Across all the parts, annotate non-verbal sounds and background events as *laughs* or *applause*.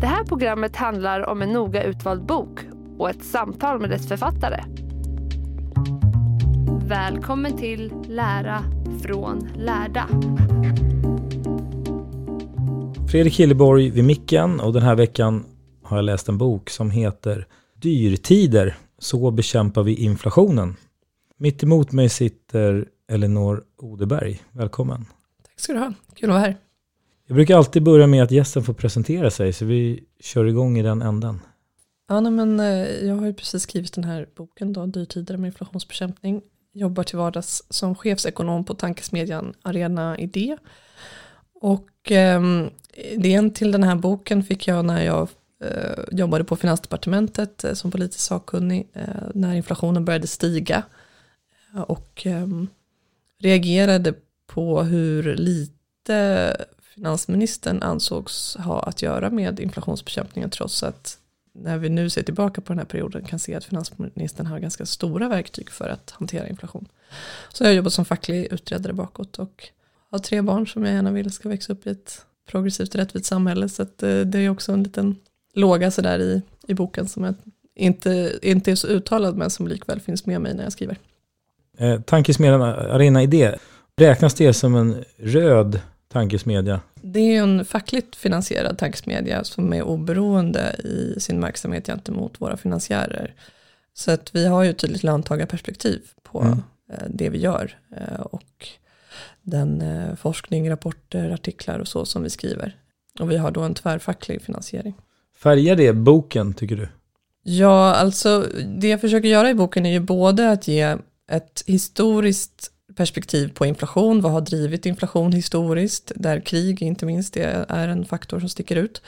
Det här programmet handlar om en noga utvald bok och ett samtal med dess författare. Välkommen till Lära från lärda. Fredrik Hilleborg vid micken och den här veckan har jag läst en bok som heter Dyrtider, så bekämpar vi inflationen. Mitt emot mig sitter Elinor Odeberg. Välkommen. Tack ska du ha. Kul att vara här. Jag brukar alltid börja med att gästen får presentera sig, så vi kör igång i den änden. Ja, nej, men, eh, jag har ju precis skrivit den här boken, då, Dyrtider med inflationsbekämpning. Jobbar till vardags som chefsekonom på tankesmedjan Arena Idé. Och eh, idén till den här boken fick jag när jag eh, jobbade på Finansdepartementet eh, som politisk sakkunnig eh, när inflationen började stiga. Och ehm, reagerade på hur lite finansministern ansågs ha att göra med inflationsbekämpningen trots att när vi nu ser tillbaka på den här perioden kan se att finansministern har ganska stora verktyg för att hantera inflation. Så jag har jobbat som facklig utredare bakåt och har tre barn som jag gärna vill ska växa upp i ett progressivt rättvist samhälle. Så att eh, det är också en liten låga sådär i, i boken som jag inte, inte är så uttalad men som likväl finns med mig när jag skriver. Eh, tankesmedjan Arena Idé, räknas det som en röd tankesmedja? Det är en fackligt finansierad tankesmedja som är oberoende i sin verksamhet gentemot våra finansiärer. Så att vi har ju ett tydligt löntagarperspektiv på mm. Eh, det vi gör. Eh, och den eh, forskning, rapporter, artiklar och så som vi skriver. Och vi har då en tvärfacklig finansiering. Färgar det boken tycker du? Ja, alltså det jag försöker göra i boken är ju både att ge ett historiskt perspektiv på inflation, vad har drivit inflation historiskt, där krig inte minst är en faktor som sticker ut.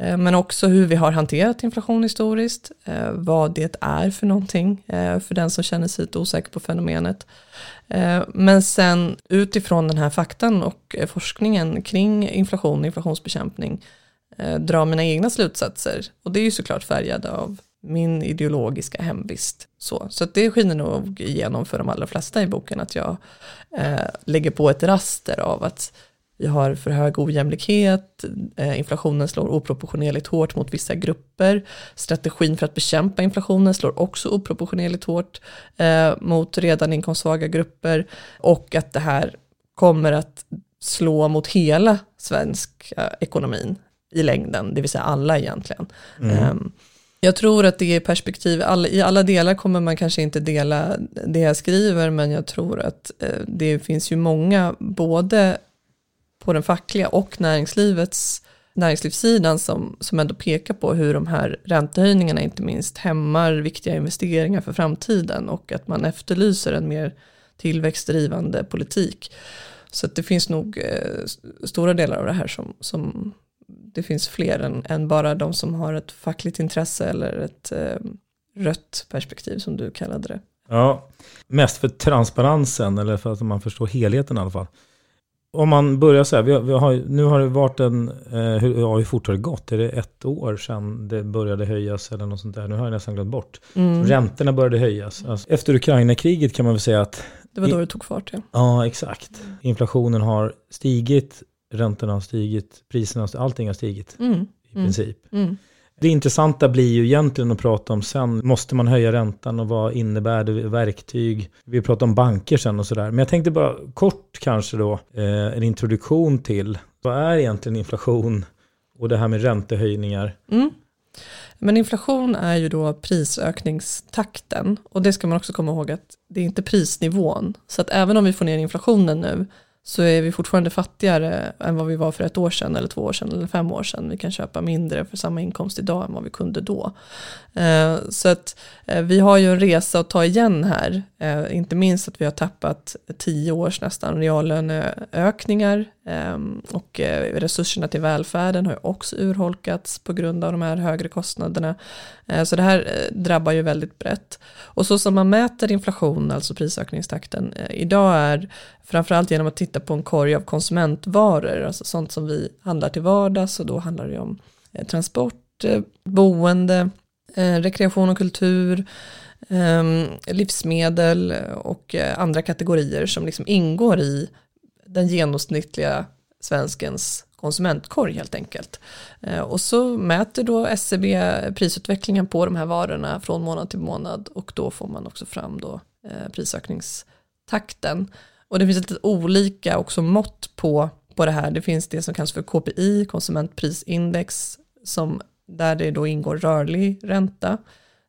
Eh, men också hur vi har hanterat inflation historiskt, eh, vad det är för någonting eh, för den som känner sig lite osäker på fenomenet. Men sen utifrån den här faktan och forskningen kring inflation och inflationsbekämpning dra mina egna slutsatser. Och det är ju såklart färgade av min ideologiska hemvist. Så, så det skiner nog igenom för de allra flesta i boken att jag eh, lägger på ett raster av att vi har för hög ojämlikhet, eh, inflationen slår oproportionerligt hårt mot vissa grupper, strategin för att bekämpa inflationen slår också oproportionerligt hårt eh, mot redan inkomstsvaga grupper och att det här kommer att slå mot hela svensk eh, ekonomin i längden, det vill säga alla egentligen. Mm. Jag tror att det är perspektiv, all, i alla delar kommer man kanske inte dela det jag skriver, men jag tror att eh, det finns ju många, både på den fackliga och näringslivets näringslivssidan som, som ändå pekar på hur de här räntehöjningarna inte minst hämmar viktiga investeringar för framtiden och att man efterlyser en mer tillväxtdrivande politik. Så det finns nog eh, stora delar av det här som, som det finns fler än, än, bara de som har ett fackligt intresse eller ett eh, rött perspektiv som du kallade det. Ja, mest för transparensen eller för att man förstår helheten i alla fall. om man börjar så här, vi har, vi har, nu har det varit en, eh, hur, ja, hur fort har det gått? Är det ett år sedan det började höjas eller något sånt där? Nu har jag nästan glömt bort. Mm. Räntorna började höjas. Alltså, efter Ukraina-kriget kan man väl säga att, Det var då det tog fart, ja. ja exakt. Inflationen har stigit, räntorna har stigit, priserna, allting har stigit Mm. i princip. Mm. Det intressanta blir ju egentligen att prata om sen, måste man höja räntan och vad innebär det, verktyg? Vi pratar om banker sen och sådär. Men jag tänkte bara kort kanske då, eh, en introduktion till, vad är egentligen inflation och det här med räntehöjningar? Mm. Men inflation är ju då prisökningstakten och det ska man också komma ihåg att det är inte prisnivån. Så att även om vi får ner inflationen nu så är vi fortfarande fattigare än vad vi var för ett år sedan eller två år sedan eller fem år sedan. Vi kan köpa mindre för samma inkomst idag än vad vi kunde då. Eh, så att eh, vi har ju en resa att ta igen här. Eh, inte minst att vi har tappat tio års nästan reallöneökningar Ehm, och eh, resurserna till välfärden har ju också urholkats på grund av de här högre kostnaderna. Eh, så det här eh, drabbar ju väldigt brett. Och så som man mäter inflation, alltså prisökningstakten, idag är framförallt genom att titta på en korg av konsumentvaror, alltså sånt som vi handlar till vardags och då handlar det om transport, boende, rekreation och kultur, ehm, livsmedel och andra kategorier som liksom ingår i den genomsnittliga svenskens konsumentkorg helt enkelt. Eh, och så mäter då SCB prisutvecklingen på de här varorna från månad till månad och då får man också fram då eh, prisökningstakten. Och det finns lite olika också mått på, på det här. Det finns det som kallas för KPI, konsumentprisindex, som, där det då ingår rörlig ränta.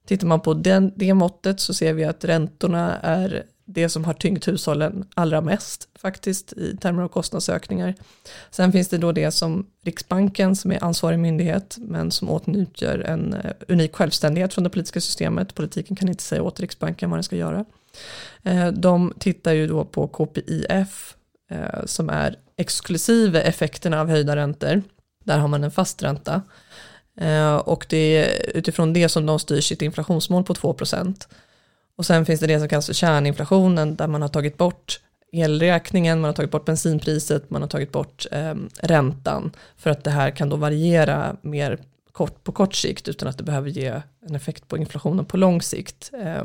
Tittar man på den, det måttet så ser vi att räntorna är det som har tyngt hushållen allra mest faktiskt i termer av kostnadsökningar. Sen finns det då det som Riksbanken som är ansvarig myndighet men som åtnjuter en eh, unik självständighet från det politiska systemet. Politiken kan inte säga åt Riksbanken vad den ska göra. Eh, de tittar ju då på KPIF eh, som är exklusive effekterna av höjda räntor. Där har man en fast ränta. Och det är utifrån det som de styr sitt inflationsmål på 2 procent. Och sen finns det det som kallas för kärninflationen där man har tagit bort elräkningen, man har tagit bort bensinpriset, man har tagit bort eh, räntan för att det här kan då variera mer kort, på kort sikt utan att det behöver ge en effekt på inflationen på lång sikt. Eh,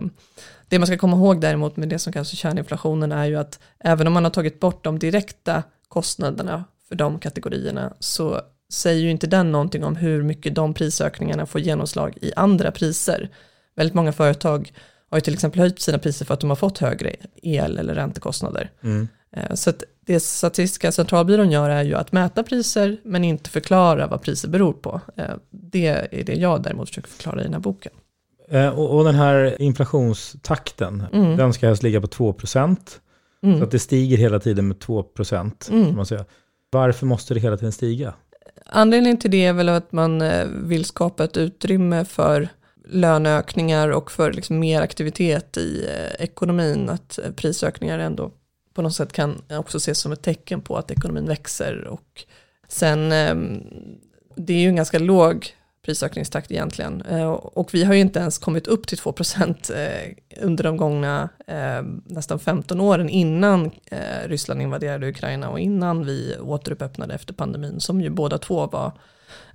det man ska komma ihåg däremot med det som kallas för kärninflationen är ju att även om man har tagit bort de direkta kostnaderna för de kategorierna så säger ju inte den någonting om hur mycket de prisökningarna får genomslag i andra priser. Väldigt många företag har ju till exempel höjt sina priser för att de har fått högre el eller räntekostnader. Mm. Eh, Så det Statistiska centralbyrån gör är ju att mäta priser men inte förklara vad priser beror på. Eh, Det är det jag däremot försöker förklara i den här boken. Eh, och, och den här inflationstakten, Mm. den ska helst ligga på 2%. Så Mm. att det stiger hela tiden med 2%. Mm. Man säga. Varför måste det hela tiden stiga? Anledningen till det är väl att man vill skapa ett utrymme för löneökningar och för liksom mer aktivitet i eh, ekonomin. Att eh, prisökningar ändå på något sätt kan också ses som ett tecken på att ekonomin växer. Och sen, ehm, det är ju en ganska låg prisökningstakt egentligen. Eh, och vi har ju inte ens kommit upp till 2% under de gångna ehm, nästan 15 åren innan Ryssland invaderade Ukraina och innan vi återuppöppnade efter pandemin som ju båda två var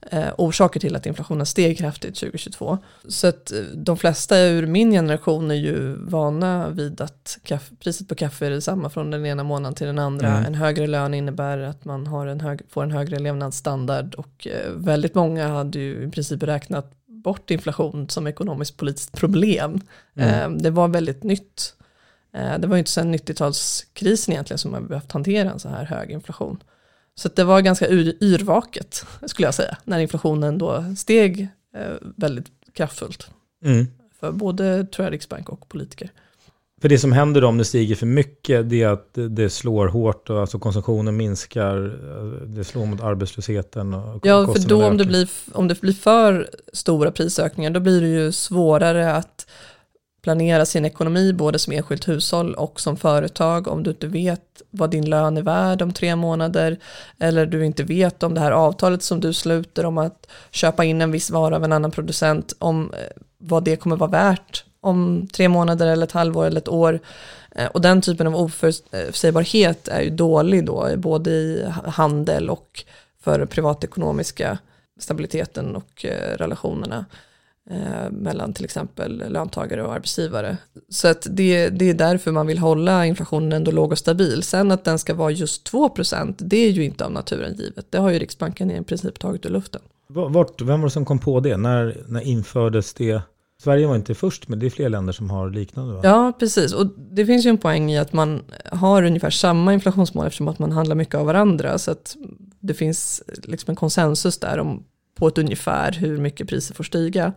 eh, orsaker till att inflationen steg kraftigt 2022. Så att eh, de flesta ur min generation är ju vana vid att kaffe, priset på kaffe är detsamma från den ena månaden till den andra. Mm. En högre lön innebär att man har en hög, får en högre levnadsstandard och eh, väldigt många hade ju i princip räknat bort inflation som ekonomiskt politiskt problem. Mm. Eh, det var väldigt nytt. Det var ju inte sedan 90-talskrisen egentligen som man behövt hantera en så här hög inflation. Så det var ganska yr- yrvaket skulle jag säga, när inflationen då steg eh, väldigt kraftfullt Mm. för både tror jag, Riksbank och politiker. För det som händer då om det stiger för mycket, det är att det slår hårt och alltså konsumtionen minskar, det slår mot arbetslösheten. Och Ja, för då om det, blir, om det blir för stora prisökningar, då blir det ju svårare att planera sin ekonomi, både som enskilt hushåll och som företag, om du inte vet vad din lön är värd om tre månader, eller du inte vet om det här avtalet som du sluter om att köpa in en viss vara av en annan producent, om eh, vad det kommer vara värt om tre månader eller ett halvår eller ett år. Eh, och den typen av oförutsägbarhet är ju dålig då, både i handel och för privatekonomiska stabiliteten och eh, relationerna eh, mellan till exempel löntagare och arbetsgivare. Så att det, det är därför man vill hålla inflationen ändå låg och stabil. Sen att den ska vara just 2% det är ju inte av naturen givet. Det har ju Riksbanken i princip tagit ur luften. Vart, vem var det som kom på det? När, när infördes det? Sverige var inte först, men det är fler länder som har liknande. Va? Ja, precis. Och det finns ju en poäng i att man har ungefär samma inflationsmål eftersom att man handlar mycket av varandra. Så att det finns liksom en konsensus där om på ett ungefär hur mycket priser får stiga.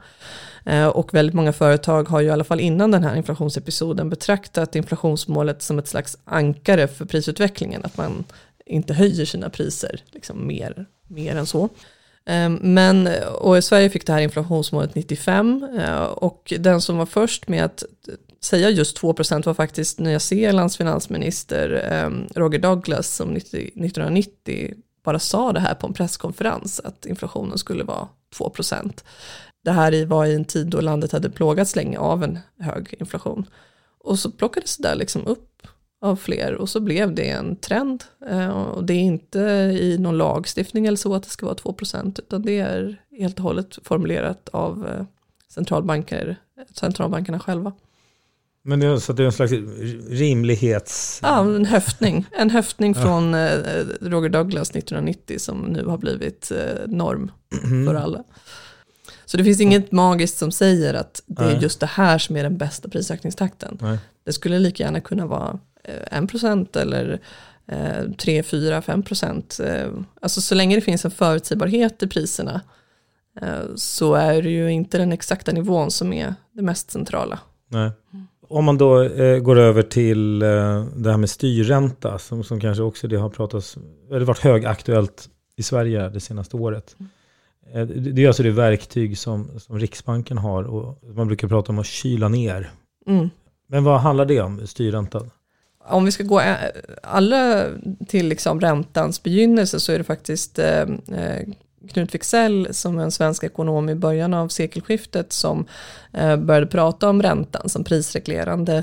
Eh, och väldigt många företag har ju i alla fall innan den här inflationsepisoden betraktat inflationsmålet som ett slags ankare för prisutvecklingen. Att man inte höjer sina priser liksom mer, mer än så. Eh, men, och Sverige fick det här inflationsmålet 95 eh, och den som var först med att säga just 2% var faktiskt Nya Zeelands finansminister Roger Douglas som 1990 bara sa det här på en presskonferens, att inflationen skulle vara 2 procent. Det här var i en tid då landet hade plågats länge av en hög inflation. Och så plockades det där liksom upp av fler och så blev det en trend. Eh, och det är inte i någon lagstiftning eller så att det ska vara 2 procent utan det är helt och hållet formulerat av eh, centralbanker, centralbankerna själva. Men det är, så det är en slags rimlighets... Ja, en höftning. En höftning ja. från eh, Roger Douglas 1990 som nu har blivit eh, norm mm. för alla. Så det finns inget magiskt som säger att det är just det här som är den bästa prisökningstakten. Nej. Det skulle lika gärna kunna vara eh, 1% eller eh, 3, 4, 5%. Eh, alltså så länge det finns en förutsägbarhet i priserna så är det ju inte den exakta nivån som är det mest centrala. Nej. Om man då eh, går över till eh, det här med styrränta, som, som kanske också det har pratats, eller varit högaktuellt i Sverige det senaste året. Mm. Eh, det är alltså det verktyg som, som Riksbanken har och man brukar prata om att kyla ner. Mm. Men vad handlar det om, styrräntan? Om vi ska gå eh, alla till liksom räntans begynnelse så är det faktiskt eh, eh Knut Wicksell som är en svensk ekonom i början av sekelskiftet som eh, började prata om räntan som prisreglerande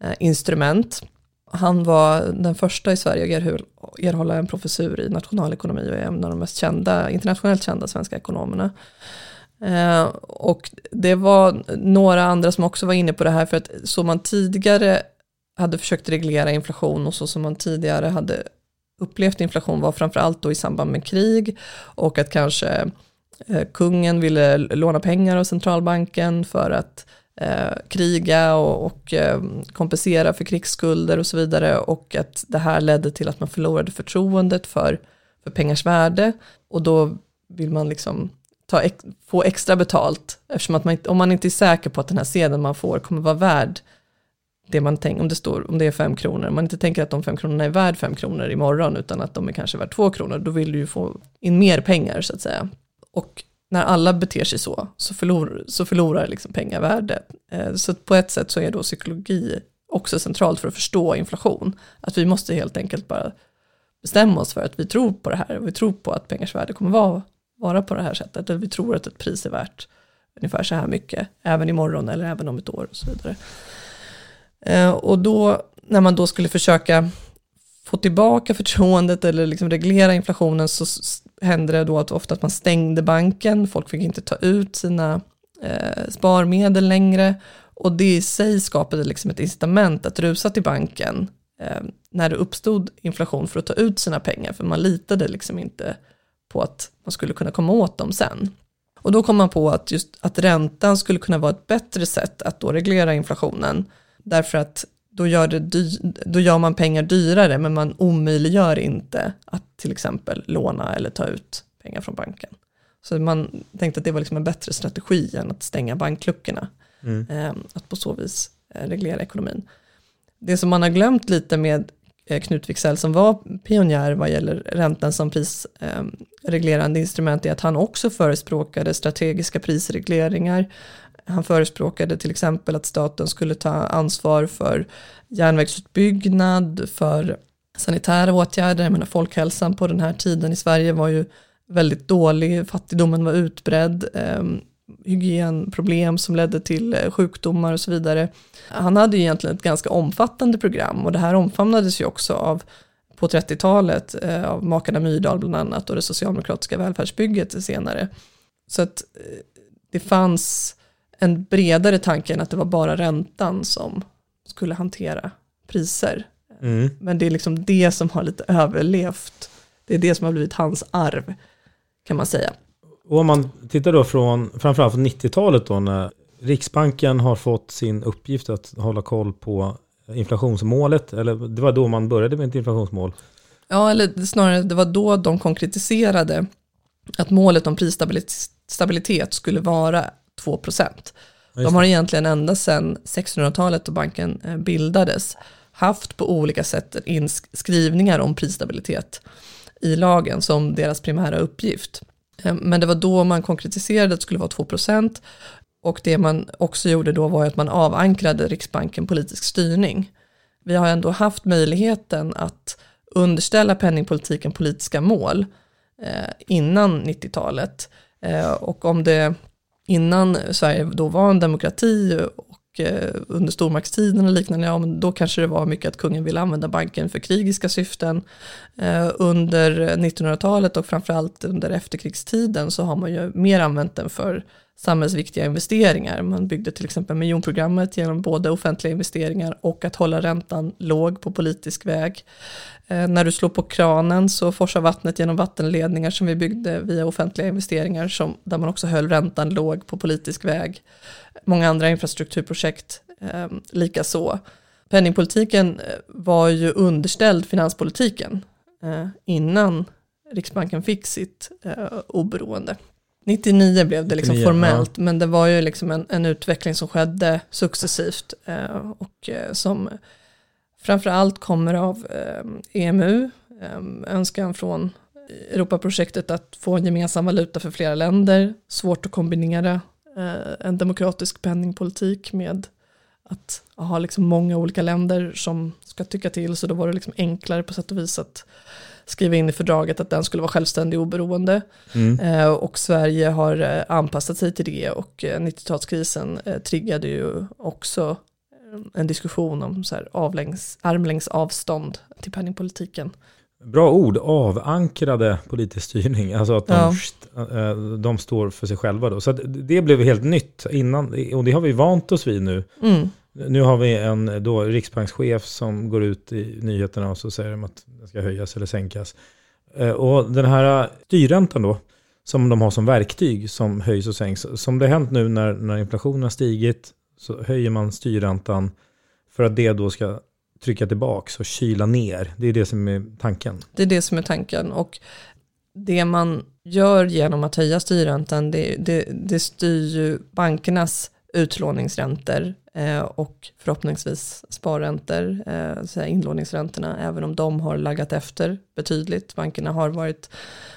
eh, instrument. Han var den första i Sverige att erhålla en professur i nationalekonomi och är en av de mest kända, internationellt kända svenska ekonomerna. Eh, och det var några andra som också var inne på det här för att så man tidigare hade försökt reglera inflation och så som man tidigare hade upplevt inflation var framförallt då i samband med krig och att kanske eh, kungen ville låna pengar av centralbanken för att eh, kriga och, och eh, kompensera för krigsskulder och så vidare och att det här ledde till att man förlorade förtroendet för, för pengars värde. Och då vill man liksom ta, få extra betalt eftersom att man, om man inte är säker på att den här sedeln man får kommer vara värd det man tänker, om det står, om det är fem kronor, om man inte tänker att de fem kronorna är värd fem kronor imorgon, utan att de är kanske värd två kronor, då vill du ju få in mer pengar så att säga. Och när alla beter sig så, så, förlorar, så förlorar liksom pengar värde. Eh, så på ett sätt så är då psykologi också centralt för att förstå inflation. Att vi måste helt enkelt bara bestämma oss för att vi tror på det här, vi tror på att pengars värde kommer vara, vara på det här sättet, eller vi tror att ett pris är värt ungefär så här mycket, även imorgon eller även om ett år och så vidare. Eh, och då, när man då skulle försöka få tillbaka förtroendet eller liksom reglera inflationen så hände det då att ofta att man stängde banken, folk fick inte ta ut sina eh, sparmedel längre. Och det i sig skapade liksom ett incitament att rusa till banken eh, när det uppstod inflation för att ta ut sina pengar. För man litade liksom inte på att man skulle kunna komma åt dem sen. Och då kom man på att just att räntan skulle kunna vara ett bättre sätt att då reglera inflationen. Därför att då gör, det dy, då gör man pengar dyrare men man omöjliggör inte att till exempel låna eller ta ut pengar från banken. Så man tänkte att det var liksom en bättre strategi än att stänga bankluckorna. Mm. Eh, att på så vis eh, reglera ekonomin. Det som man har glömt lite med eh, Knut Wicksell som var pionjär vad gäller räntan som prisreglerande instrument är att han också förespråkade strategiska prisregleringar han förespråkade till exempel att staten skulle ta ansvar för järnvägsutbyggnad, för sanitära åtgärder. Jag menar, folkhälsan på den här tiden i Sverige var ju väldigt dålig, fattigdomen var utbredd, eh, hygienproblem som ledde till eh, sjukdomar och så vidare. Han hade ju egentligen ett ganska omfattande program och det här omfamnades ju också av på 30-talet eh, av makarna Myrdal bland annat och det socialdemokratiska välfärdsbygget senare. Så att eh, det fanns en bredare tanke än att det var bara räntan som skulle hantera priser. Mm. Men det är liksom det som har lite överlevt. Det är det som har blivit hans arv, kan man säga. Och om man tittar då från framförallt från 90-talet då när Riksbanken har fått sin uppgift att hålla koll på inflationsmålet, eller det var då man började med ett inflationsmål. Ja, eller snarare det var då de konkretiserade att målet om prisstabilitet skulle vara 2% De har egentligen ända sedan 1600-talet då banken eh, bildades haft på olika sätt inskrivningar om prisstabilitet i lagen som deras primära uppgift. Eh, men det var då man konkretiserade att det skulle vara 2% och det man också gjorde då var att man avankrade Riksbanken politisk styrning. Vi har ändå haft möjligheten att underställa penningpolitiken politiska mål eh, innan 90-talet. Eh, och om det innan Sverige då var en demokrati och eh, under stormaktstiden och liknande, ja men då kanske det var mycket att kungen ville använda banken för krigiska syften. Eh, under 1900-talet och framförallt under efterkrigstiden så har man ju mer använt den för samhällsviktiga investeringar. Man byggde till exempel miljonprogrammet genom både offentliga investeringar och att hålla räntan låg på politisk väg. Eh, när du slår på kranen så forsar vattnet genom vattenledningar som vi byggde via offentliga investeringar som, där man också höll räntan låg på politisk väg. Många andra infrastrukturprojekt ehm, eh, lika så. Penningpolitiken var ju underställd finanspolitiken eh, innan Riksbanken fick sitt eh, oberoende. 99 blev det liksom 99, formellt, ja. men det var ju liksom en, en utveckling som skedde successivt eh, och eh, som framförallt kommer av eh, EMU, eh, önskan från Europaprojektet att få en gemensam valuta för flera länder, svårt att kombinera eh, en demokratisk penningpolitik med att ha liksom många olika länder som ska tycka till, så då var det liksom enklare på sätt och vis att skriva in i fördraget att den skulle vara självständig och oberoende. Mm. Eh, och Sverige har eh, anpassat sig till det och 90-talskrisen eh, triggade ju också en diskussion om så här avlängs, armlängds avstånd till penningpolitiken. Bra ord, avankrade politisk styrning, alltså att de, ja. de står för sig själva då. Så det blev helt nytt innan, och det har vi vant oss vid nu. Mm. Nu har vi en då riksbankschef som går ut i nyheterna och så säger de att den ska höjas eller sänkas. Eh, och den här styrräntan då, som de har som verktyg som höjs och sänks. Som det har hänt nu när, när inflationen har stigit så höjer man styrräntan för att det då ska trycka tillbaka och kyla ner. Det är det som är tanken. Det är det som är tanken. Och det man gör genom att höja styrräntan, det, det, det styr ju bankernas utlåningsräntor och förhoppningsvis sparräntor, eh, inlåningsräntorna, även om de har laggat efter betydligt. Bankerna har varit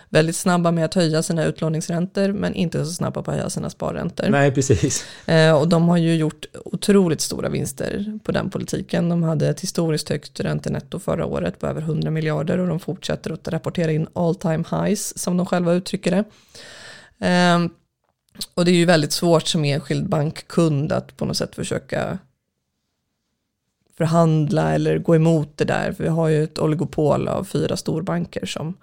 väldigt snabba med att höja sina utlåningsräntor men inte så snabba på att höja sina sparräntor. Nej, precis. Eh, och de har ju gjort otroligt stora vinster på den politiken. De hade ett historiskt högt räntenetto förra året på över 100 miljarder och de fortsätter att rapportera in all time highs som de själva uttrycker det. Och det är ju väldigt svårt som enskild bankkund att på något sätt försöka förhandla eller gå emot det där. För vi har ju ett oligopol av fyra storbanker som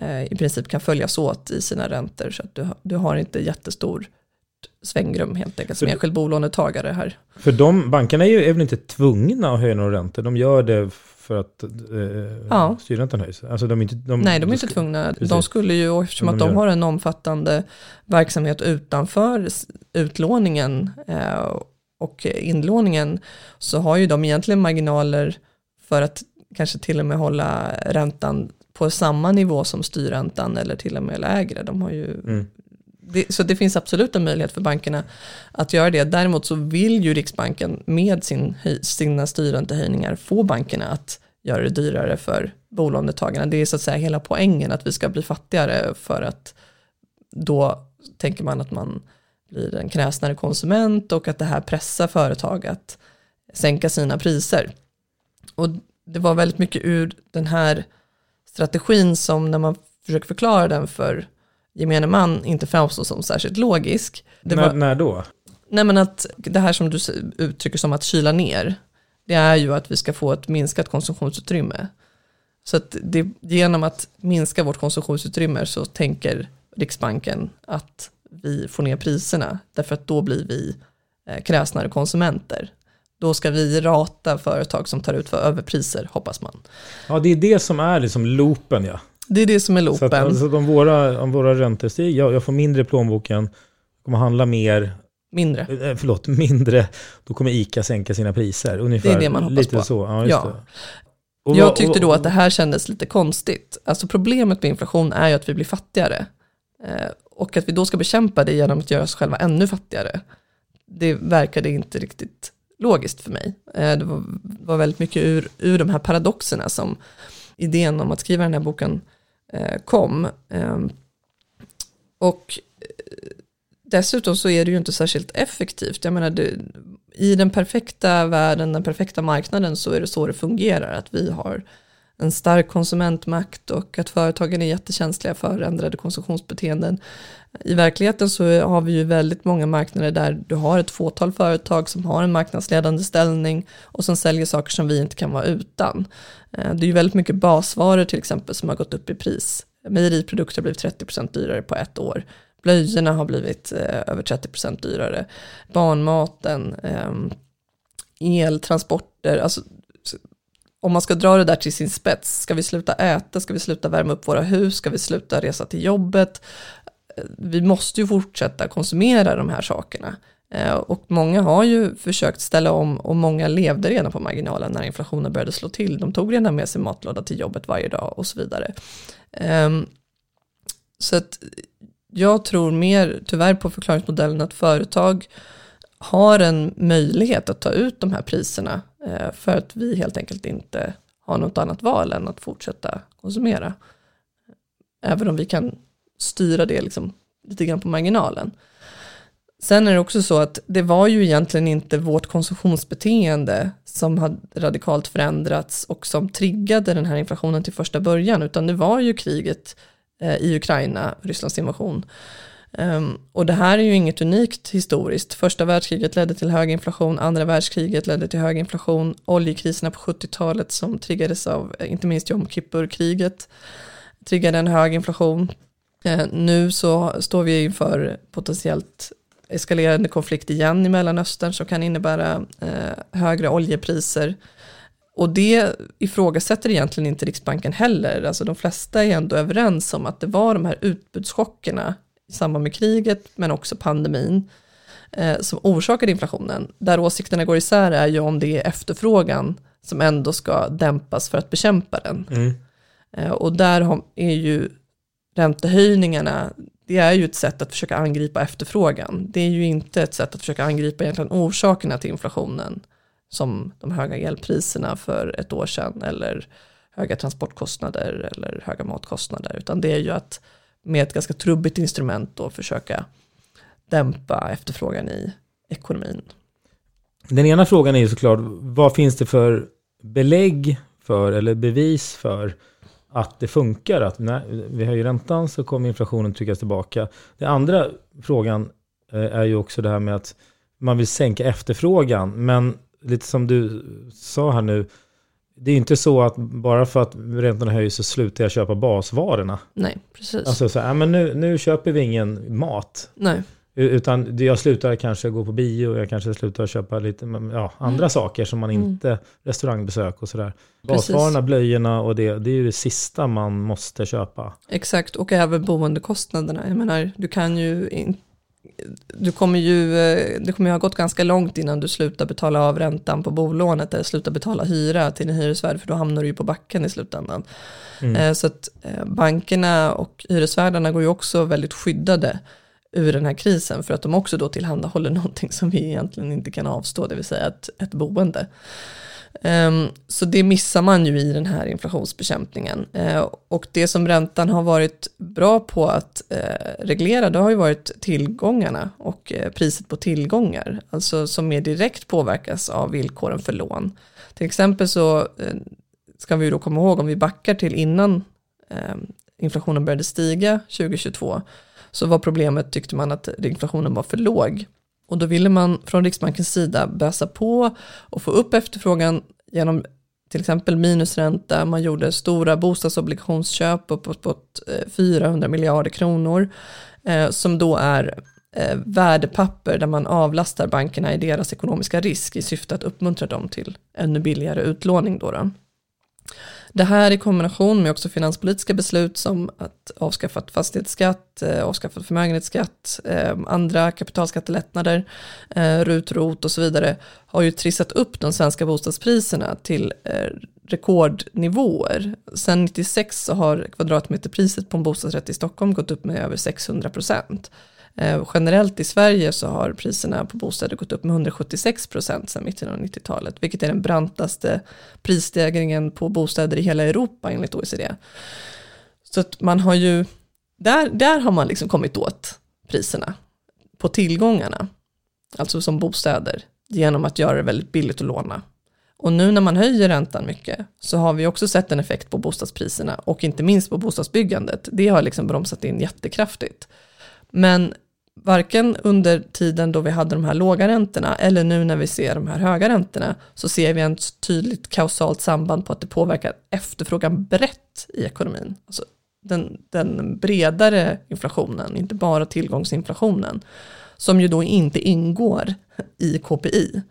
eh, i princip kan följas åt i sina räntor. Så att du, du har inte jättestor svängrum helt enkelt som enskild bolånetagare här. För de bankerna är ju är väl inte tvungna att höja några räntor? De gör det för att eh, ja. styrräntan höjs? Alltså de är inte, de, Nej, de är inte tvungna. Precis. De skulle ju, eftersom att de, de har en omfattande verksamhet utanför utlåningen eh, och inlåningen, så har ju de egentligen marginaler för att kanske till och med hålla räntan på samma nivå som styrräntan eller till och med lägre. De har ju mm det, så det finns absolut en möjlighet för bankerna att göra det. Däremot så vill ju Riksbanken med sin, sina styrräntehöjningar få bankerna att göra det dyrare för bolånetagarna. Det är så att säga hela poängen att vi ska bli fattigare för att då tänker man att man blir en kräsnare konsument och att det här pressar företag att sänka sina priser. Och det var väldigt mycket ur den här strategin som när man försöker förklara den för gemene man inte framstår som särskilt logisk. Det när, var, när då? nej men att det här som du uttrycker som att kyla ner, det är ju att vi ska få ett minskat konsumtionsutrymme. Så att det, genom att minska vårt konsumtionsutrymme så tänker Riksbanken att vi får ner priserna, därför att då blir vi eh, kräsnare konsumenter. Då ska vi rata företag som tar ut för överpriser, hoppas man. Ja, det är det som är liksom loopen ja. Det är det som är Så loopen. att, alltså, om, våra, om våra räntor stiger, jag, jag får mindre i plånboken, kommer handla mer, Mindre. eh, förlåt, *laughs* mindre, då kommer ICA sänka sina priser. Ungefär, Det är det man hoppas lite på. Så, ja, Ja. det. Och Jag tyckte då att det här kändes lite konstigt. Alltså problemet med inflation är ju att vi blir fattigare. Eh, och att vi då ska bekämpa det genom att göra oss själva ännu fattigare. Det verkade inte riktigt logiskt för mig. Eh, det var, var väldigt mycket ur, ur de här paradoxerna som idén om att skriva den här boken eh, Eh, kom. Ehm, och eh, dessutom så är det ju inte särskilt effektivt. Jag menar, det, i den perfekta världen, den perfekta marknaden så är det så det fungerar. Att vi har en stark konsumentmakt och att företagen är jättekänsliga för ändrade konsumtionsbeteenden. I verkligheten så har vi ju väldigt många marknader där du har ett fåtal företag som har en marknadsledande ställning och som säljer saker som vi inte kan vara utan. Eh, det är ju väldigt mycket basvaror till exempel som har gått upp i pris. Mejeriprodukter har blivit 30% dyrare på ett år. Blöjorna har blivit eh, över 30% dyrare. Barnmaten, ehm, eltransporter, alltså om man ska dra det där till sin spets, ska vi sluta äta, ska vi sluta värma upp våra hus, ska vi sluta resa till jobbet? Vi måste ju fortsätta konsumera de här sakerna. Eh, och många har ju försökt ställa om och många levde redan på marginalen när inflationen började slå till. De tog redan med sig matlåda till jobbet varje dag och så vidare. Ehm, så att jag tror mer tyvärr på förklaringsmodellen att företag har en möjlighet att ta ut de här priserna eh, för att vi helt enkelt inte har något annat val än att fortsätta konsumera. Även om vi kan styra det liksom lite grann på marginalen. Sen är det också så att det var ju egentligen inte vårt konsumtionsbeteende som hade radikalt förändrats och som triggade den här inflationen till första början, utan det var ju kriget eh, i Ukraina, Rysslands invasion. Um, och det här är ju inget unikt historiskt. Första världskriget ledde till hög inflation, andra världskriget ledde till hög inflation, oljekriserna på 70-talet som triggades av eh, inte minst Jom Kippur-kriget triggade en hög inflation. Eh, nu så står vi inför potentiellt eskalerande konflikt igen i Mellanöstern som kan innebära eh, högre oljepriser. Och det ifrågasätter egentligen inte Riksbanken heller. Alltså de flesta är ändå överens om att det var de här utbudschockerna i samband med kriget men också pandemin eh, som orsakade inflationen. Där åsikterna går isär är ju om det är efterfrågan som ändå ska dämpas för att bekämpa den. Mm. Och där är ju räntehöjningarna, det är ju ett sätt att försöka angripa efterfrågan. Det är ju inte ett sätt att försöka angripa egentligen orsakerna till inflationen som de höga elpriserna för ett år sedan eller höga transportkostnader eller höga matkostnader, utan det är ju att med ett ganska trubbigt instrument då försöka dämpa efterfrågan i ekonomin. Den ena frågan är ju såklart, vad finns det för belägg för eller bevis för att det funkar? Att när vi höjer räntan så kommer inflationen tryckas tillbaka. Den andra frågan eh, är ju också det här med att man vill sänka efterfrågan. Men lite som du sa här nu, det är inte så att bara för att räntorna höjs så slutar jag köpa basvarorna. Nej, precis. Alltså så här, "Ja, men nu, nu köper vi ingen mat. Nej, Utan jag slutar kanske gå på bio, jag kanske slutar köpa lite ja, andra saker som man inte, restaurangbesök och sådär. Mm. Basvarorna, blöjorna och det, det är ju det sista man måste köpa. Exakt, och även boendekostnaderna. Jag menar, du kan ju in, du kommer ju, eh, det kommer ju ha gått ganska långt innan du slutar betala av räntan på bolånet eller slutar betala hyra till din hyresvärd för då hamnar du ju på backen i slutändan. Eh, Så att eh, bankerna och hyresvärdarna går ju också väldigt skyddade ur den här krisen för att de också då tillhandahåller *laughs* någonting som vi egentligen inte kan avstå, det vill säga ett, ett boende. Um, Så det missar man ju i den här inflationsbekämpningen. Uh, Och det som räntan har varit bra på att uh, reglera, det har ju varit tillgångarna och uh, priset på tillgångar, alltså som mer direkt påverkas av villkoren för lån. Till exempel så ska vi då komma ihåg om vi backar till innan ehm, inflationen började stiga 2022 så var problemet, tyckte man, att inflationen var för låg. Och då ville man från Riksbankens sida bösa på och få upp efterfrågan genom till exempel minusränta, man gjorde stora bostadsobligationsköp uppåt eh, på 400 miljarder kronor, eh, som då är eh, värdepapper där man avlastar bankerna i deras ekonomiska risk i syfte att uppmuntra dem till ännu billigare utlåning. Då, då. Det här i kombination med också finanspolitiska beslut som att avskaffa fastighetsskatt, eh, avskaffa förmögenhetsskatt, eh, andra kapitalskattelättnader, eh, RUT, ROT och så vidare har ju trissat upp de svenska bostadspriserna till rekordnivåer. Sen 96 så har kvadratmeterpriset på en bostadsrätt i Stockholm gått upp med över 600 procent. Eh, generellt i Sverige så har priserna på bostäder gått upp med 176 procent sedan mitten av 90-talet, vilket är den brantaste prisstegringen på bostäder i hela Europa enligt OECD. Så att man har ju, där, där har man liksom kommit åt priserna på tillgångarna, alltså som bostäder, genom att göra det väldigt billigt att låna. Och nu när man höjer räntan mycket så har vi också sett en effekt på bostadspriserna och inte minst på bostadsbyggandet. Det har liksom bromsat in jättekraftigt. Men varken under tiden då vi hade de här låga räntorna eller nu när vi ser de här höga räntorna så ser vi en tydligt kausalt samband på att det påverkar efterfrågan brett i ekonomin. Alltså den, den bredare inflationen, inte bara tillgångsinflationen, som ju då inte ingår i KPI,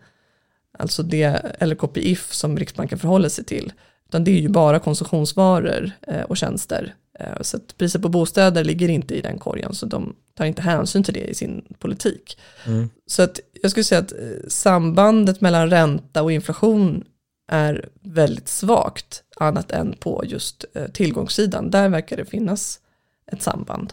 alltså det, eller KPIF som Riksbanken förhåller sig till, utan det är ju bara konsumtionsvaror eh, och tjänster så att priset på bostäder ligger inte i den korgen, så de tar inte hänsyn till det i sin politik. Mm. Så att jag skulle säga att eh, sambandet mellan ränta och inflation är väldigt svagt, annat än på just eh, tillgångssidan. Där verkar det finnas ett samband.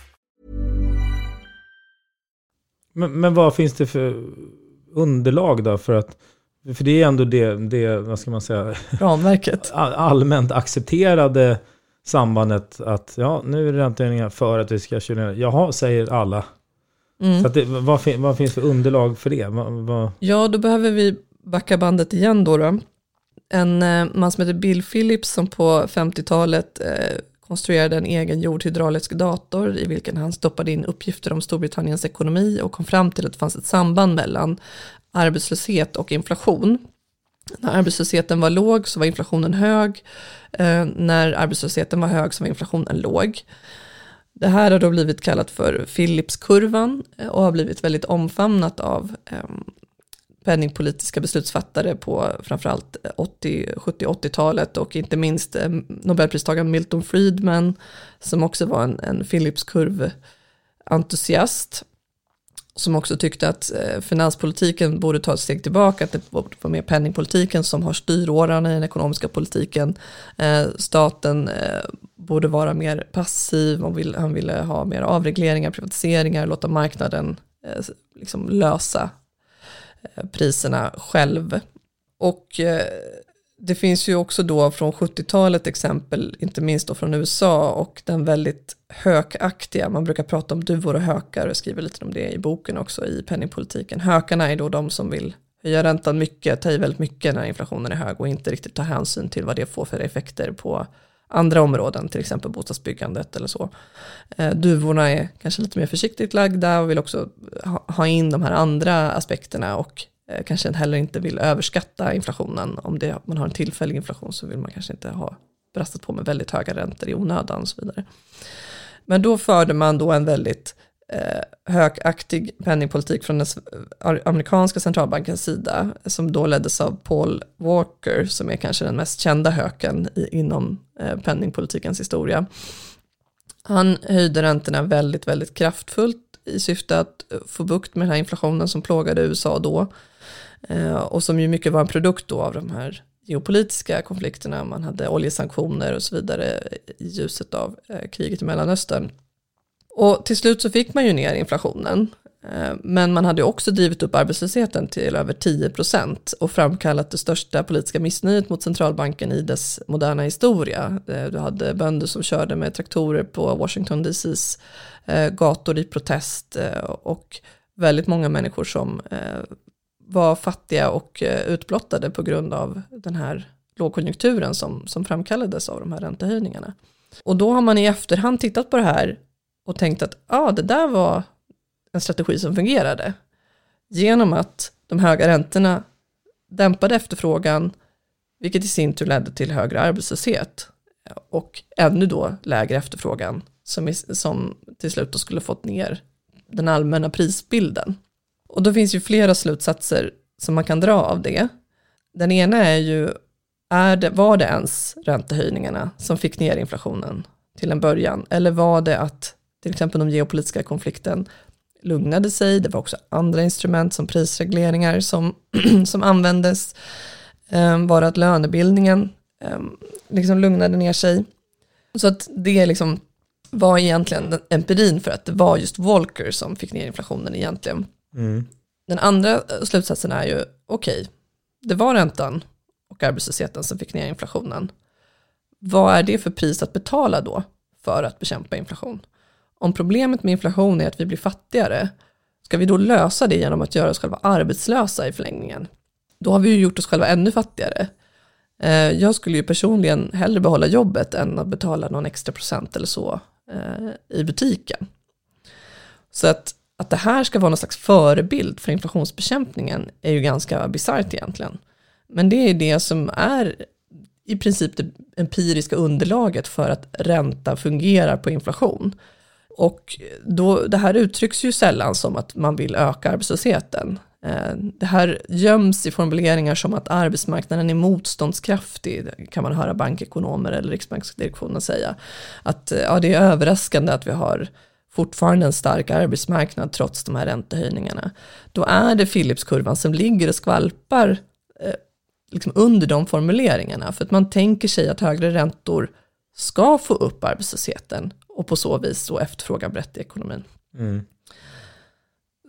Men, men vad finns det för underlag då för att för det är ändå det, det vad ska man säga, ramverket. *laughs* allmänt accepterade sambandet att ja, nu är det räntehöjningar för att vi ska köra ner. Jaha, säger alla. Mm. Så det, vad, vad, finns för underlag för det? Vad, vad... Ja, då behöver vi backa bandet igen då. då. En eh, man som heter Bill Phillips som på 50-talet eh, konstruerade en egen jordhydraulisk dator i vilken han stoppade in uppgifter om Storbritanniens ekonomi och kom fram till att det fanns ett samband mellan arbetslöshet och inflation. När arbetslösheten var låg så var inflationen hög. Eh, när arbetslösheten var hög så var inflationen låg. Det här har då blivit kallat för Philipskurvan eh, och har blivit väldigt omfamnat av eh, penningpolitiska beslutsfattare på framförallt 80, 70-80-talet och inte minst eh, Nobelpristagaren Milton Friedman som också var en, en Philipskurv-entusiast som också tyckte att eh, finanspolitiken borde ta ett steg tillbaka, att det borde vara mer penningpolitiken som har styråran i den ekonomiska politiken. Eh, staten eh, borde vara mer passiv, han ville ha mer avregleringar, privatiseringar, låta marknaden liksom lösa Eh, priserna själv. Och eh, det finns ju också då från 70-talet exempel, inte minst då från USA och den väldigt hökaktiga, man brukar prata om duvor och hökar och skriver lite om det i boken också i penningpolitiken. Hökarna är då de som vill höja räntan mycket, ta i väldigt mycket när inflationen är hög och inte riktigt ta hänsyn till vad det får för effekter på andra områden, till exempel bostadsbyggandet eller så. Eh, duvorna är kanske lite mer försiktigt lagda och vill också ha in de här andra aspekterna och eh, kanske heller inte vill överskatta inflationen. Om det, man har en tillfällig inflation så vill man kanske inte ha brastat på med väldigt höga räntor i onödan och så vidare. Men då förde man då en väldigt eh, högaktig penningpolitik från den amerikanska centralbankens sida som då leddes av Paul Walker som är kanske den mest kända höken i, inom eh, penningpolitikens historia. Han höjde räntorna väldigt, väldigt kraftfullt i syfte att eh, få bukt med den här inflationen som plågade USA då eh, och som ju mycket var en produkt då av de här geopolitiska konflikterna, man hade oljesanktioner och så vidare i ljuset av eh, kriget i Mellanöstern. Och till slut så fick man ju ner inflationen. Eh, men man hade också drivit upp arbetslösheten till över 10 procent och framkallat det största politiska missnöjet mot centralbanken i dess moderna historia. Eh, du hade bönder som körde med traktorer på Washington DCs eh, gator i protest och väldigt många människor som var fattiga och utblottade på grund av den här lågkonjunkturen som, som framkallades av de här räntehöjningarna. Och då har man i efterhand tittat på det här och tänkt att ah, det där var en strategi som fungerade. Genom att de höga räntorna dämpade efterfrågan, vilket i sin tur ledde till högre arbetslöshet och ännu då lägre efterfrågan som, som till slut då skulle fått ner den allmänna prisbilden. Och då finns ju flera slutsatser som man kan dra av det. Den ena är ju, är det, var det ens räntehöjningarna som fick ner inflationen till en början? Eller var det att till exempel den geopolitiska konflikten lugnade sig. Det var också andra instrument som prisregleringar som, *clears throat* som användes. Um, var att lönebildningen um, liksom lugnade ner sig. Så att det liksom var egentligen empirin för att det var just Volcker som fick ner inflationen egentligen. Mm. Den andra eh, slutsatsen är ju, okej, okay, det var räntan och arbetslösheten som fick ner inflationen. Vad är det för pris att betala då för att bekämpa inflation? Om problemet med inflation är att vi blir fattigare, ska vi då lösa det genom att göra oss själva arbetslösa i förlängningen? Då har vi ju gjort oss själva ännu fattigare. Eh, jag skulle ju personligen hellre behålla jobbet än att betala någon extra procent eller så eh, i butiken. Så att, att det här ska vara någon slags förebild för inflationsbekämpningen är ju ganska bisarrt egentligen. Men det är det som är i princip det empiriska underlaget för att ränta fungerar på inflation. Och då, det här uttrycks ju sällan som att man vill öka arbetslösheten. Eh, det här göms i formuleringar som att arbetsmarknaden är motståndskraftig, det kan man höra bankekonomer eller riksbanksdirektionen säga. Att eh, ja, det är överraskande att vi har fortfarande en stark arbetsmarknad trots de här räntehöjningarna. Då är det Philipskurvan som ligger och skvalpar eh, liksom under de formuleringarna. För att man tänker sig att högre räntor ska få upp arbetslösheten och på så vis då efterfrågan brett i ekonomin. Mm.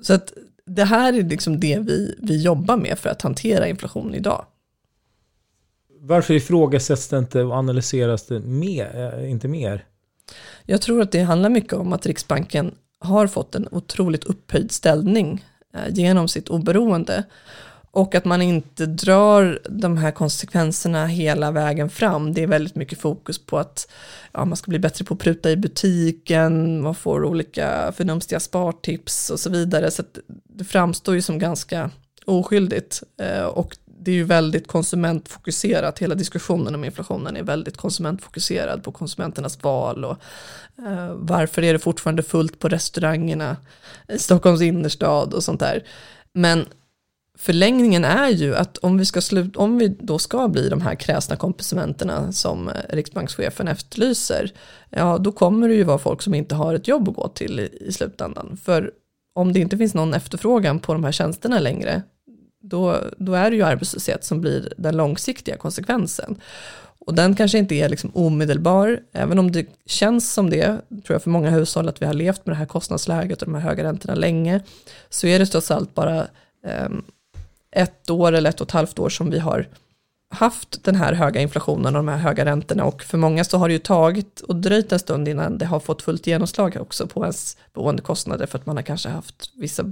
Så att det här är liksom det vi, vi jobbar med för att hantera inflation idag. Varför ifrågasätts det inte och analyseras det mer, eh, inte mer? Jag tror att det handlar mycket om att Riksbanken har fått en otroligt upphöjd ställning eh, genom sitt oberoende. Och att man inte drar de här konsekvenserna hela vägen fram. Det är väldigt mycket fokus på att ja, man ska bli bättre på att pruta i butiken, man får olika förnumstiga spartips och så vidare. Så det framstår ju som ganska oskyldigt. Eh, och det är ju väldigt konsumentfokuserat, hela diskussionen om inflationen är väldigt konsumentfokuserad på konsumenternas val och eh, varför är det fortfarande fullt på restaurangerna i Stockholms innerstad och sånt där. Men förlängningen är ju att om vi, ska slut, om vi då ska bli de här kräsna konsumenterna som eh, riksbankschefen efterlyser, ja då kommer det ju vara folk som inte har ett jobb att gå till i, i slutändan. För om det inte finns någon efterfrågan på de här tjänsterna längre, då, då är det ju arbetslöshet som blir den långsiktiga konsekvensen. Och den kanske inte är liksom omedelbar, även om det känns som det, tror jag för många hushåll att vi har levt med det här kostnadsläget och de här höga räntorna länge, så är det trots allt bara ehm, ett år eller ett och ett halvt år som vi har haft den här höga inflationen och de här höga räntorna och för många så har det ju tagit och dröjt en stund innan det har fått fullt genomslag också på ens boendekostnader för att man har kanske haft vissa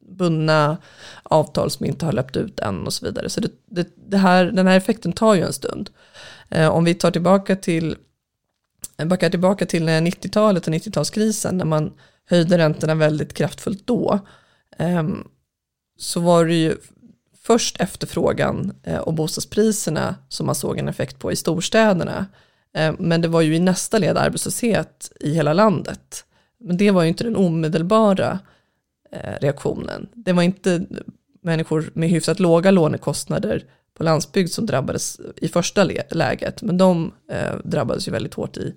bundna avtal som inte har löpt ut än och så vidare. Så det, det, det här, den här effekten tar ju en stund. Eh, om vi tar tillbaka till backar tillbaka till 90-talet och 90-talskrisen när man höjde räntorna väldigt kraftfullt då eh, så var det ju först efterfrågan eh, och bostadspriserna som man såg en effekt på i storstäderna. Eh, men det var ju i nästa led arbetslöshet i hela landet. Men det var ju inte den omedelbara eh, reaktionen. Det var inte människor med hyfsat låga lånekostnader på landsbygd som drabbades i första läget, men de drabbades ju väldigt hårt i,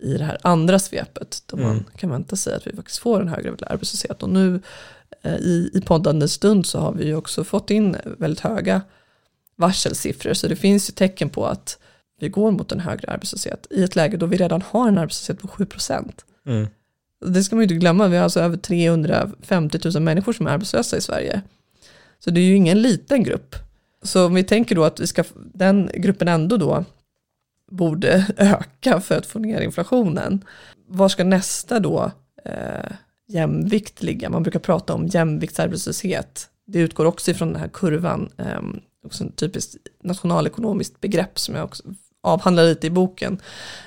i det här andra svepet, då man mm. kan vänta sig att vi faktiskt får en högre arbetslöshet. Och nu i, i poddande stund så har vi ju också fått in väldigt höga varselsiffror. Så det finns ju tecken på att vi går mot en högre arbetslöshet i ett läge då vi redan har en arbetslöshet på 7 procent. Mm. Det ska man ju inte glömma, vi har alltså över 350 000 människor som är arbetslösa i Sverige. Så det är ju ingen liten grupp. Så om vi tänker då att vi ska, den gruppen ändå då borde *laughs* öka för att få ner inflationen. Var ska nästa då eh, jämviktliga. Man brukar prata om jämviktsarbetslöshet. Det utgår också ifrån den här kurvan, eh, också en typiskt nationalekonomiskt begrepp som jag också avhandlar lite i boken.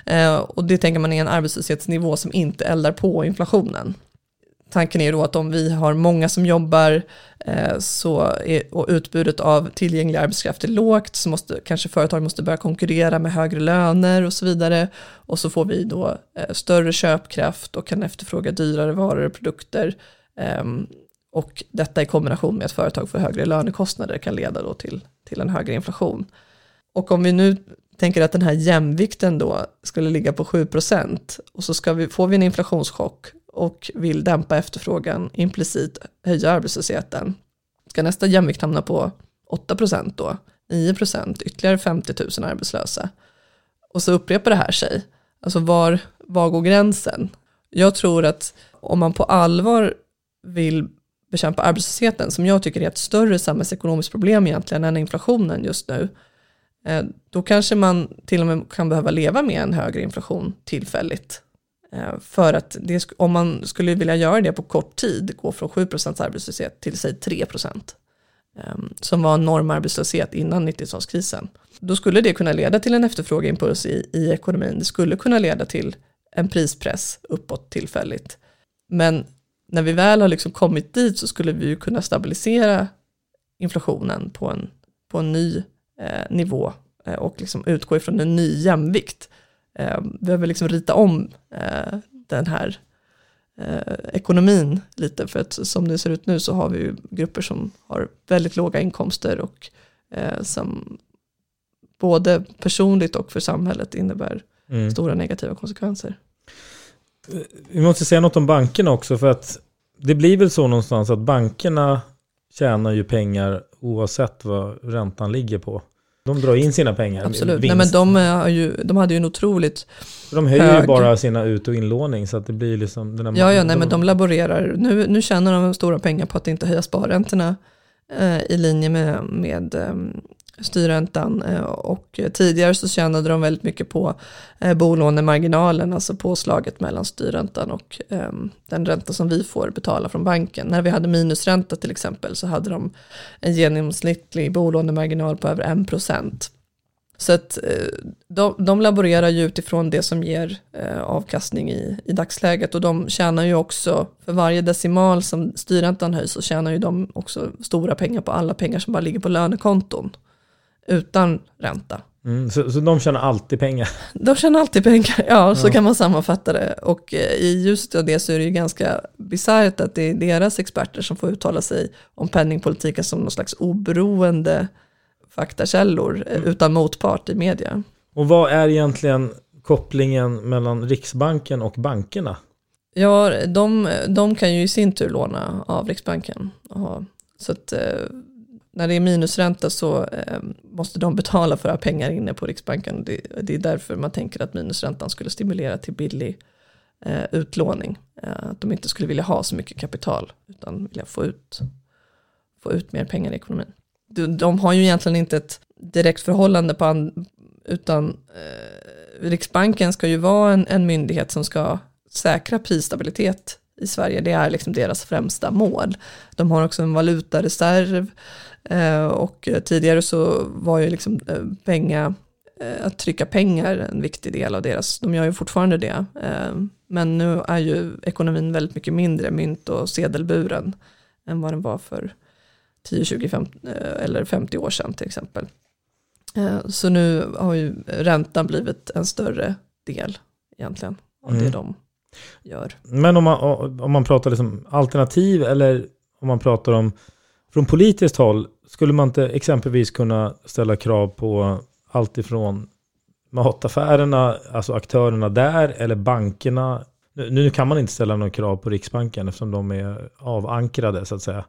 Eh, och det tänker man är en arbetslöshetsnivå som inte eldar på inflationen tanken är ju då att om vi har många som jobbar eh, så är, och utbudet av tillgänglig arbetskraft är lågt så måste kanske företag måste börja konkurrera med högre löner och så vidare och så får vi då eh, större köpkraft och kan efterfråga dyrare varor och produkter eh, och detta i kombination med att företag får högre lönekostnader kan leda då till, till en högre inflation. Och om vi nu tänker att den här jämvikten då skulle ligga på 7% och så ska vi, får vi en inflationschock och vill dämpa efterfrågan, implicit höja arbetslösheten. Ska nästa jämvikt hamna på 8 då, 9% ytterligare 50 000 arbetslösa. Och så upprepar det här sig. Alltså var, var går gränsen? Jag tror att om man på allvar vill bekämpa arbetslösheten, som jag tycker är ett större samhällsekonomiskt problem egentligen än inflationen just nu, eh, då kanske man till och med kan behöva leva med en högre inflation tillfälligt Eh, för att det, om man skulle vilja göra det på kort tid, gå från 7% arbetslöshet till säg 3% ehm, som var normarbetslöshet innan 90-talskrisen. Då skulle det kunna leda till en efterfrågeimpuls i, i ekonomin. Det skulle kunna leda till en prispress uppåt tillfälligt. Men när vi väl har liksom kommit dit så skulle vi ju kunna stabilisera inflationen på en, på en ny eh, nivå eh, och liksom utgå ifrån en ny jämvikt eh, behöver liksom rita om eh, den här eh, ekonomin lite. För att som det ser ut nu så har vi grupper som har väldigt låga inkomster och eh, som både personligt och för samhället innebär mm. stora negativa konsekvenser. Vi måste säga något om bankerna också för att det blir väl så någonstans att bankerna tjänar ju pengar oavsett vad räntan ligger på. De drar in sina pengar. Absolut, Nej, men de, har ju, de hade ju en otroligt De höjer hög... ju bara sina ut och inlåning så att det blir liksom... Den ja, ja, nej, men de laborerar. Nu, nu tjänar de stora pengar på att inte höja sparräntorna eh, i linje med, med eh, styrräntan eh, och tidigare så tjänade de väldigt mycket på eh, bolånemarginalen, alltså påslaget mellan styrräntan och ehm, den ränta som vi får betala från banken. När vi hade minusränta till exempel så hade de en genomsnittlig bolånemarginal på över 1%. Så att eh, de, de laborerar ju utifrån det som ger avkastning i, i dagsläget och de tjänar ju också, för varje decimal som styrräntan höjs så tjänar ju de också stora pengar på alla pengar som bara ligger på lönekonton utan ränta. Mm, så, så de tjänar alltid pengar? *laughs* De tjänar alltid pengar, ja, så kan man sammanfatta det. Och eh, i ljuset av det så är det ju ganska bisarrt att det är deras experter som får uttala sig om penningpolitiken som någon slags oberoende faktakällor eh, utan motpart i media. Och vad är egentligen kopplingen mellan Riksbanken och bankerna? Ja, de, de kan ju i sin tur låna av Riksbanken. Så att eh, när det är minusränta så eh, måste de betala för att ha pengar inne på Riksbanken. Det, det, är därför man tänker att minusräntan skulle stimulera till billig eh, utlåning. Eh, att de inte skulle vilja ha så mycket kapital utan vilja få ut, få ut mer pengar i ekonomin. De, de har ju egentligen inte ett direkt förhållande på an, utan eh, Riksbanken ska ju vara en, en myndighet som ska säkra prisstabilitet i Sverige. Det är liksom deras främsta mål. De har också en valutareserv eh, och tidigare så var ju liksom eh, penga, eh, att trycka pengar en viktig del av deras, de gör ju fortfarande det. Men nu är ju ekonomin väldigt mycket mindre mynt och sedelburen än vad den var för 10, 20 50, eller 50 år sedan till exempel. Så nu har ju räntan blivit en större del egentligen av mm. det de gör. Men om man, om man pratar liksom alternativ eller om man pratar om från politiskt håll, skulle man inte exempelvis kunna ställa krav på allt ifrån mataffärerna, alltså aktörerna där, eller bankerna. Nu, nu kan man inte ställa några krav på Riksbanken eftersom de är avankrade så att säga.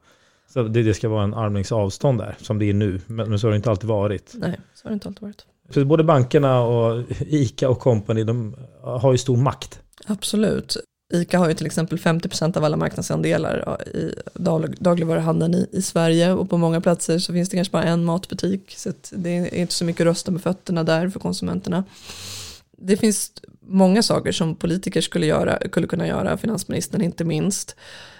Så det, det ska vara en armlängds avstånd där, som det är nu. Men, men, så har det inte alltid varit. Nej, så har det inte alltid varit. För både bankerna och ICA och company, de har ju stor makt. Absolut. ICA har ju till exempel 50% av alla marknadsandelar i dagligvaruhandeln i, i Sverige och på många platser så finns det kanske bara en matbutik så det är inte så mycket att rösta med fötterna där för konsumenterna. Det finns många saker som politiker skulle, göra, skulle kunna göra, finansministern inte minst.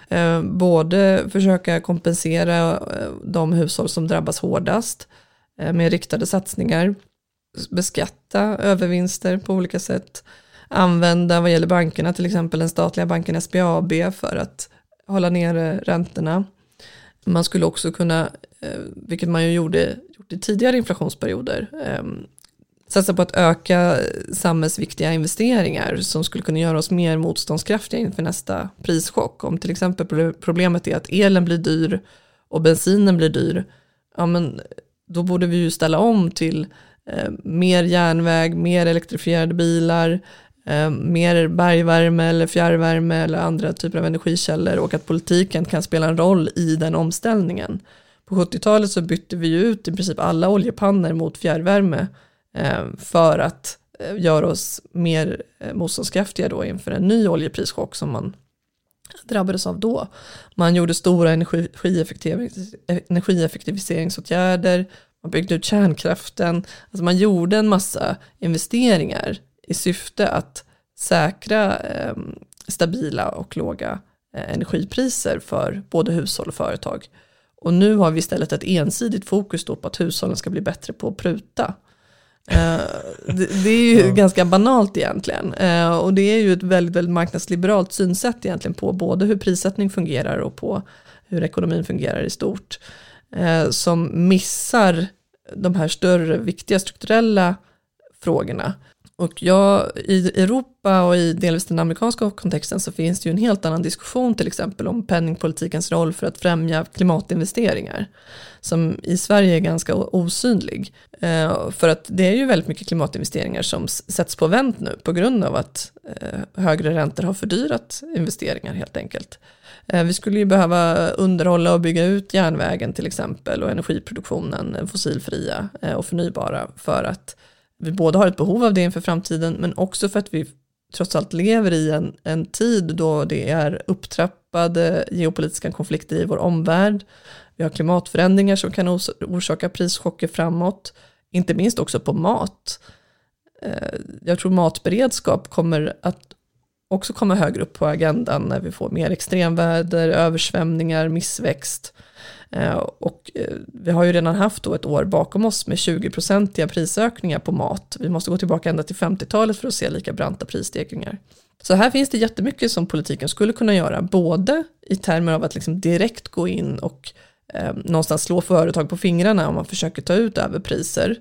Eh, både försöka kompensera eh, de hushåll som drabbas hårdast eh, med riktade satsningar, beskatta övervinster på olika sätt, använda vad gäller bankerna, till exempel den statliga banken SBAB för att hålla nere eh, räntorna. Man skulle också kunna, eh, vilket man ju gjorde, gjort i tidigare inflationsperioder, ehm, satsa på att öka samhällsviktiga investeringar som skulle kunna göra oss mer motståndskraftiga inför nästa prischock. Om till exempel problemet är att elen blir dyr och bensinen blir dyr, ja men då borde vi ju ställa om till eh, mer järnväg, mer elektrifierade bilar, eh, mer bergvärme eller fjärrvärme eller andra typer av energikällor och att politiken kan spela en roll i den omställningen. På 70-talet så bytte vi ut i princip alla oljepannor mot fjärrvärme eh, för att eh, göra oss mer eh, motståndskraftiga då inför en ny oljeprischock som man drabbades av då. Man gjorde stora energieffektiviseringsåtgärder, man byggde ut kärnkraften, alltså man gjorde en massa investeringar i syfte att säkra eh, stabila och låga eh, energipriser för både hushåll och företag. Och nu har vi istället ett ensidigt fokus på att hushållen ska bli bättre på att pruta. Eh, det, det, är ju ja. ganska banalt egentligen. Eh, och det är ju ett väldigt, väldigt marknadsliberalt synsätt egentligen på både hur prissättning fungerar och på hur ekonomin fungerar i stort. Eh, som missar de här större, viktiga strukturella frågorna. Och ja, i Europa och i delvis den amerikanska kontexten så finns det ju en helt annan diskussion till exempel om penningpolitikens roll för att främja klimatinvesteringar. Som i Sverige är ganska osynlig. Eh, för att det är ju väldigt mycket klimatinvesteringar som sätts på vänt nu på grund av att eh, högre räntor har fördyrat investeringar helt enkelt. Eh, vi skulle ju behöva underhålla och bygga ut järnvägen till exempel och energiproduktionen eh, fossilfria eh, och förnybara för att vi både har ett behov av det inför framtiden men också för att vi trots allt lever i en, en tid då det är upptrappade geopolitiska konflikter i vår omvärld. Vi har klimatförändringar som kan orsaka prischocker framåt, inte minst också på mat. Eh, jag tror matberedskap kommer att också komma högre upp på agendan när vi får mer extremväder, översvämningar, missväxt. Eh, och eh, vi har ju redan haft då ett år bakom oss med 20-procentiga prisökningar på mat. Vi måste gå tillbaka ända till 50-talet för att se lika branta prisstegringar. Så här finns det jättemycket som politiken skulle kunna göra, både i termer av att liksom direkt gå in och eh, någonstans slå företag på fingrarna om man försöker ta ut överpriser,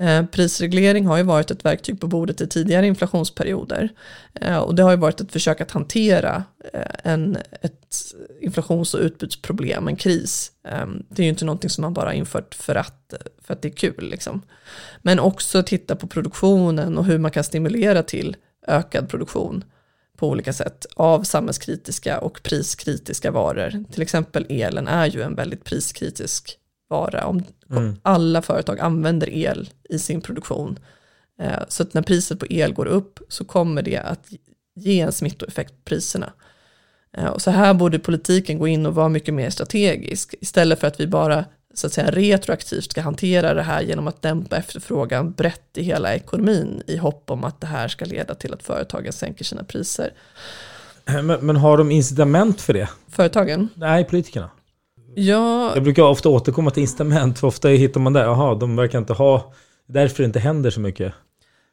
Eh, prisreglering har ju varit ett verktyg på bordet i tidigare inflationsperioder. Eh, och det har ju varit ett försök att hantera eh, en, ett inflations och utbudsproblem, en kris. Ehm, det är ju inte någonting som man bara infört för att, för att det är kul. Liksom. Men också titta på produktionen och hur man kan stimulera till ökad produktion på olika sätt av samhällskritiska och priskritiska varor. Till exempel elen är ju en väldigt priskritisk vara. Om, mm. Alla företag använder el i sin produktion. Eh, så att när priset på el går upp så kommer det att ge en smittoeffekt på priserna. Eh, och så här borde politiken gå in och vara mycket mer strategisk istället för att vi bara så att säga retroaktivt ska hantera det här genom att dämpa efterfrågan brett i hela ekonomin i hopp om att det här ska leda till att företagen sänker sina priser. Men, men har de incitament för det? Företagen? Nej, politikerna. Ja. Jag brukar ofta återkomma till incitament, för ofta hittar man där, jaha, de verkar inte ha, därför det inte händer så mycket.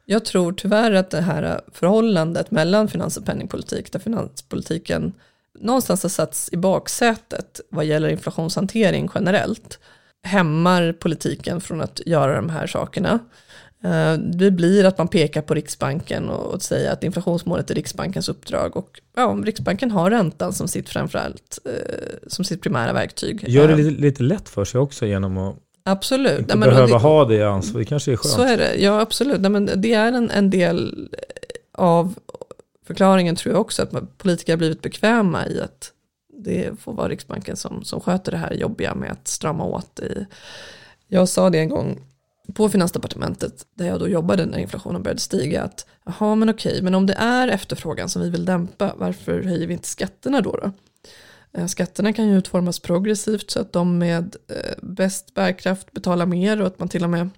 Jag tror tyvärr att det här förhållandet mellan finans och penningpolitik, där finanspolitiken någonstans har satts i baksätet vad gäller inflationshantering generellt, hämmar politiken från att göra de här sakerna. Eh, det blir att man pekar på Riksbanken och säger att inflationsmålet är Riksbankens uppdrag. Och ja, Riksbanken har räntan som sitt framförallt eh, som sitt primära verktyg. Gör det eh, lite, lite lätt för sig också genom att Absolut. inte Nej, behöva det, ha det ansvar. Det kanske är skönt. Så är det, ja absolut. Nej, men det är en, en del av förklaringen tror jag också att politiker har blivit bekväma i att det får vara Riksbanken som, som sköter det här jobbiga med att strama åt. I. Jag sa det en gång på Finansdepartementet där jag då jobbade när inflationen började stiga att jaha men okej men om det är efterfrågan som vi vill dämpa varför höjer vi inte skatterna då? då? Eh, skatterna kan ju utformas progressivt så att de med eh, bäst bärkraft betalar mer och att man till och med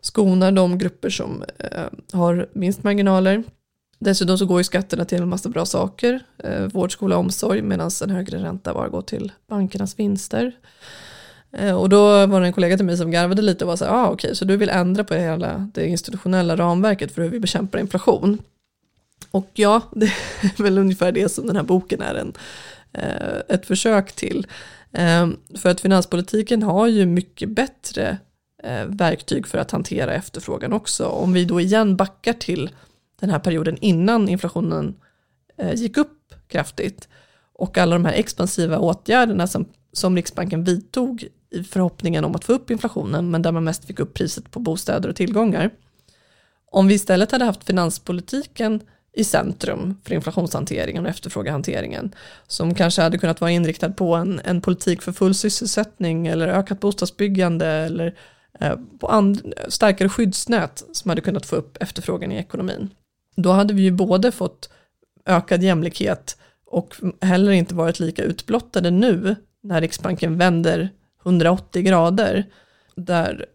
skonar de grupper som eh, har minst marginaler. Dessutom så går ju skatterna till en massa bra saker, eh, vård, skola, omsorg, medan en högre ränta bara går till bankernas vinster. Eh, och då var det en kollega till mig som garvade lite och var så här, ah, okej, okay, så du vill ändra på hela det institutionella ramverket för hur vi bekämpar inflation. Och ja, *laughs* det är väl ungefär det som den här boken är en, eh, ett försök till. Eh, för att finanspolitiken har ju mycket bättre verktyg för att hantera efterfrågan också. Om vi då igen backar till den här perioden innan inflationen gick upp kraftigt och alla de här expansiva åtgärderna som, som Riksbanken vidtog i förhoppningen om att få upp inflationen, men där man mest fick upp priset på bostäder och tillgångar. Om vi istället hade haft finanspolitiken i centrum för inflationshanteringen och efterfrågehanteringen, som kanske hade kunnat vara inriktad på en, en politik för full sysselsättning eller ökat bostadsbyggande eller eh, på and, starkare skyddsnät som hade kunnat få upp efterfrågan i ekonomin. Då hade vi ju både fått ökad jämlikhet och heller inte varit lika utblottade nu när Riksbanken vänder 180 grader, där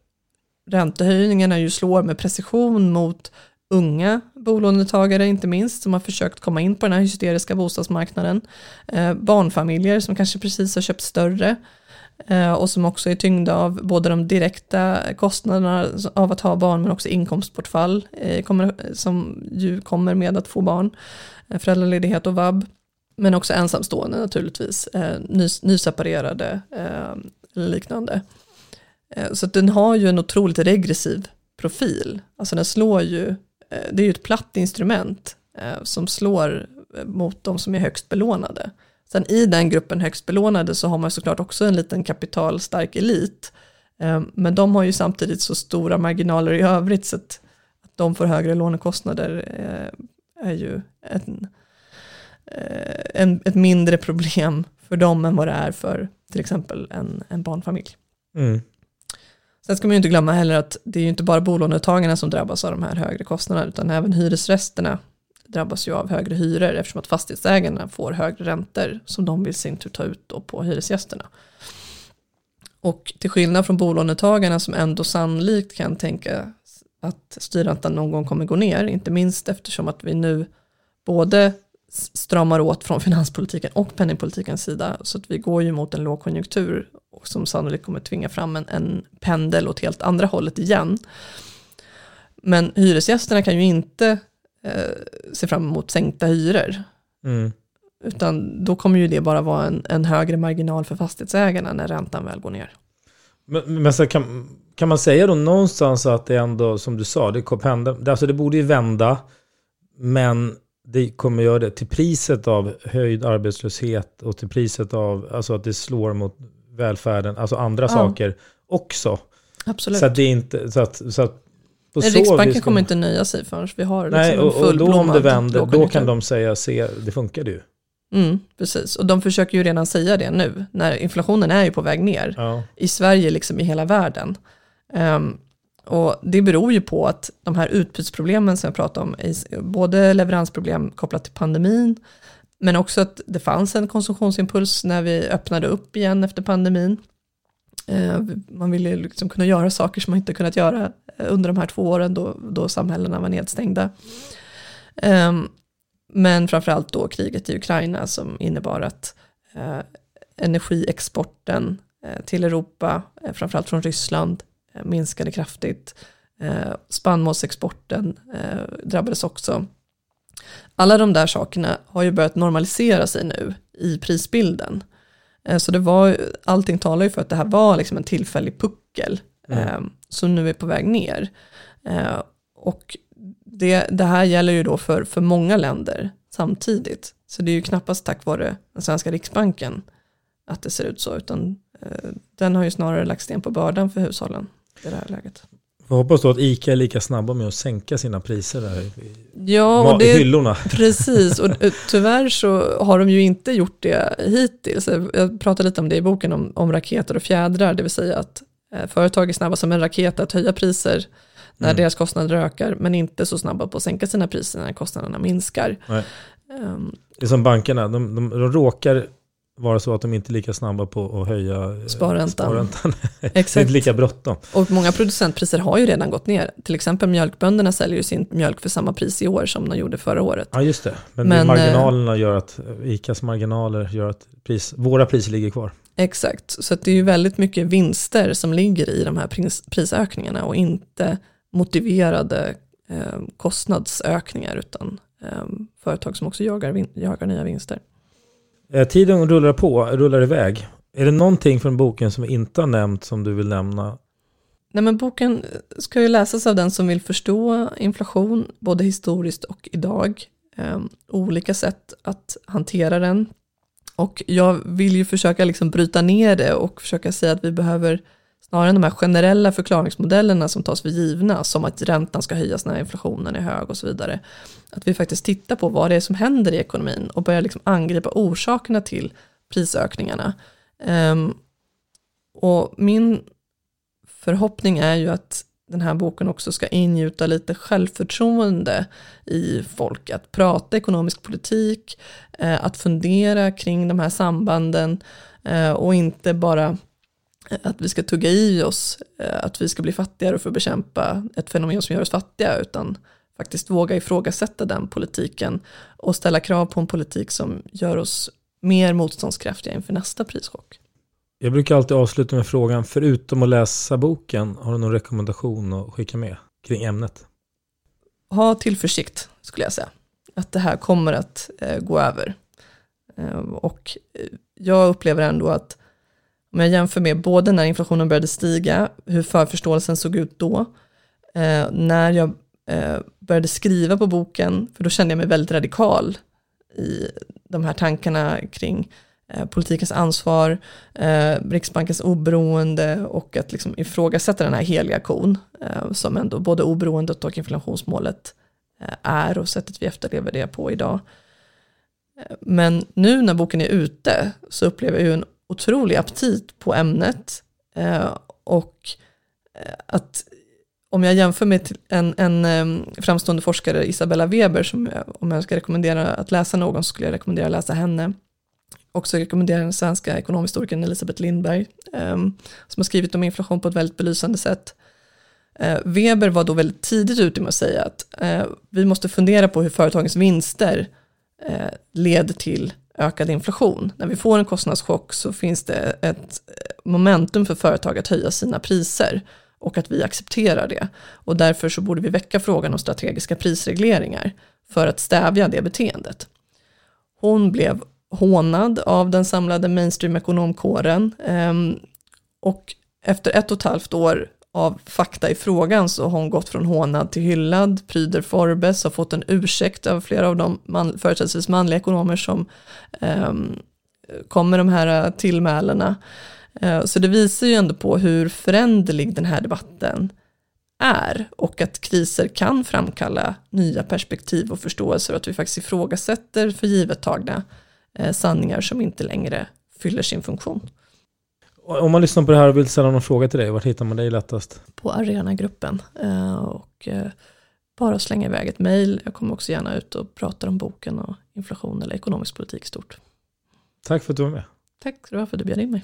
räntehöjningarna ju slår med precision mot unga bolånetagare inte minst som har försökt komma in på den här hysteriska bostadsmarknaden. Eh, barnfamiljer som kanske precis har köpt större eh, och som också är tyngda av både de direkta kostnaderna av att ha barn men också inkomstbortfall eh, kommer, som ju kommer med att få barn, eh, föräldraledighet och vab. Men också ensamstående naturligtvis, eh, nys, nyseparerade eh, eller liknande. Eh, så att den har ju en otroligt regressiv profil. Alltså den slår ju, eh, det är ju ett platt instrument eh, som slår mot de som är högst belånade. Sen i den gruppen högst belånade så har man såklart också en liten kapitalstark elit. Men de har ju samtidigt så stora marginaler i övrigt så att, de får högre lånekostnader är ju en, en, ett mindre problem för dem än vad det är för till exempel en, en barnfamilj. Mm. Sen ska man ju inte glömma heller att det är ju inte bara bolånetagarna som drabbas av de här högre kostnaderna utan även hyresresterna drabbas ju av högre hyror eftersom att fastighetsägarna får högre räntor som de vill sin tur ta ut då på hyresgästerna. Och till skillnad från bolånetagarna som ändå sannolikt kan tänka att styrräntan någon gång kommer gå ner, inte minst eftersom att vi nu både stramar åt från *laughs* finanspolitiken och penningpolitikens sida. Så att vi går ju mot en lågkonjunktur som sannolikt kommer tvinga fram en, en pendel åt helt andra hållet igen. Men hyresgästerna kan ju inte eh, se fram emot sänkta hyror. Mm. Utan då kommer ju det bara vara en, en högre marginal för fastighetsägarna när räntan väl går ner. Men, men så kan, kan man säga då någonstans att det ändå, som du sa, det hända, alltså det borde ju vända, men det kommer göra det till priset av höjd arbetslöshet och till priset av alltså att det slår mot välfärden, alltså andra Ja. saker också. Absolut. Så att det inte, så att, så att på Nej, Riksbanken kommer inte nöja sig förrän vi har liksom Nej, och, och då om det vänder, då kan de säga, se, det funkar ju. Mm, precis, och de försöker ju redan säga det nu, när inflationen är ju på väg ner. Ja. I Sverige liksom i hela världen. Ehm, och det beror ju på att de här utbudsproblemen som jag pratade om, både leveransproblem kopplat till pandemin, men också att det fanns en konsumtionsimpuls när vi öppnade upp igen efter pandemin. Eh, man ville liksom kunna göra saker som man inte kunnat göra eh, under de här två åren då, då samhällena var nedstängda. Ehm, men framförallt då kriget i Ukraina som innebar att eh, energiexporten till Europa, framförallt från Ryssland, minskade kraftigt. Eh, spannmålsexporten eh, drabbades också. Alla de där sakerna har ju börjat normalisera sig nu i prisbilden. Eh, så det var, allting talar ju för att det här var liksom en tillfällig puckel Mm. eh, som nu är på väg ner. Eh, och det, det här gäller ju då för, för många länder samtidigt. Så det är ju knappast tack vare den svenska riksbanken att det ser ut så, utan eh, den har ju snarare lagt sten på bördan för hushållen i det här läget. Jag hoppas då att ICA är lika snabba med att sänka sina priser där i Ja, det, hyllorna. Precis, och *laughs* eh, tyvärr så har de ju inte gjort det hittills. Jag pratar lite om det i boken om, om raketer och fjädrar, det vill säga att eh, företag är snabba som en raket att höja priser när Mm. deras kostnader ökar, men inte så snabba på att sänka sina priser när kostnaderna minskar. Nej. Ehm, Det är som bankerna, de, de, de råkar vara så att de inte är lika snabba på att höja eh, Sparräntan. sparräntan. *laughs* det är Exakt. inte lika bråttom. Och många producentpriser har ju redan gått ner. Till exempel mjölkbönderna säljer ju sin mjölk för samma pris i år som de gjorde förra året. Ja just det, men, Men, eh, marginalerna gör att, ICAs marginaler gör att pris, våra priser ligger kvar. Exakt, så det är ju väldigt mycket vinster som ligger i de här pris, prisökningarna och inte motiverade eh, kostnadsökningar utan eh, företag som också jagar, jagar nya vinster. Eh, tiden rullar på, rullar iväg. Är det någonting från boken som vi inte har nämnt som du vill nämna? Nej, men boken ska ju läsas av den som vill förstå inflation, både historiskt och idag. Eh, olika sätt att hantera den. Och jag vill ju försöka liksom bryta ner det och försöka säga att vi behöver snarare än de här generella förklaringsmodellerna som tas för givna, som att räntan ska höjas när inflationen är hög och så vidare. Att vi faktiskt tittar på vad det är som händer i ekonomin och börjar liksom angripa orsakerna till prisökningarna. Ehm, och min förhoppning är ju att den här boken också ska ingjuta lite självförtroende i folk. Att prata ekonomisk politik, eh, att fundera kring de här sambanden eh, och inte bara att vi ska tugga i oss eh, att vi ska bli fattigare för att bekämpa ett fenomen som gör oss fattiga, utan faktiskt våga ifrågasätta den politiken och ställa krav på en politik som gör oss mer motståndskraftiga inför nästa prischock. Jag brukar alltid avsluta med frågan, förutom att läsa boken, har du någon rekommendation att skicka med kring ämnet? ha tillförsikt skulle jag säga. Att det här kommer att eh, gå över. Eh, och jag upplever ändå att om jag jämför med både när inflationen började stiga, hur förförståelsen såg ut då, eh, när jag eh, började skriva på boken, för då kände jag mig väldigt radikal i de här tankarna kring eh, politikens ansvar, eh, Riksbankens oberoende och att liksom ifrågasätta den här heliga kon eh, som ändå både oberoendet och inflationsmålet eh, är och sättet vi efterlever det på idag. Eh, men nu när boken är ute så upplever jag ju en otrolig aptit på ämnet eh, och eh, att om jag jämför med en, en eh, framstående forskare, Isabella Weber, som jag, om jag ska rekommendera att läsa någon så skulle jag rekommendera att läsa henne. Också rekommendera den svenska ekonomhistorikern Elisabeth Lindberg, eh, som har skrivit om inflation på ett väldigt belysande sätt. Eh, Weber var då väldigt tidigt ute med att säga att eh, vi måste fundera på hur företagens vinster eh, leder till ökad inflation. När vi får en kostnadschock så finns det ett momentum för företag att höja sina priser och att vi accepterar det. Och därför så borde vi väcka frågan om strategiska prisregleringar för att stävja det beteendet. Hon blev hånad av den samlade mainstream-ekonomkåren ehm, och efter ett och ett halvt år av fakta i frågan så har hon gått från hånad till hyllad, pryder Forbes, har fått en ursäkt av flera av de man, företrädesvis manliga ekonomer som eh, kom med de här eh, tillmälena. Eh, så det visar ju ändå på hur föränderlig den här debatten är och att kriser kan framkalla nya perspektiv och förståelser och att vi faktiskt ifrågasätter för givet tagna eh, sanningar som inte längre fyller sin funktion. Om man lyssnar på det här och vill ställa någon fråga till dig, var hittar man dig lättast? På Arenagruppen eh, och bara slänga iväg ett mejl. Jag kommer också gärna ut och pratar om boken och inflation eller ekonomisk politik stort. Tack för att du var med. Tack ska du ha för att du bjöd in mig.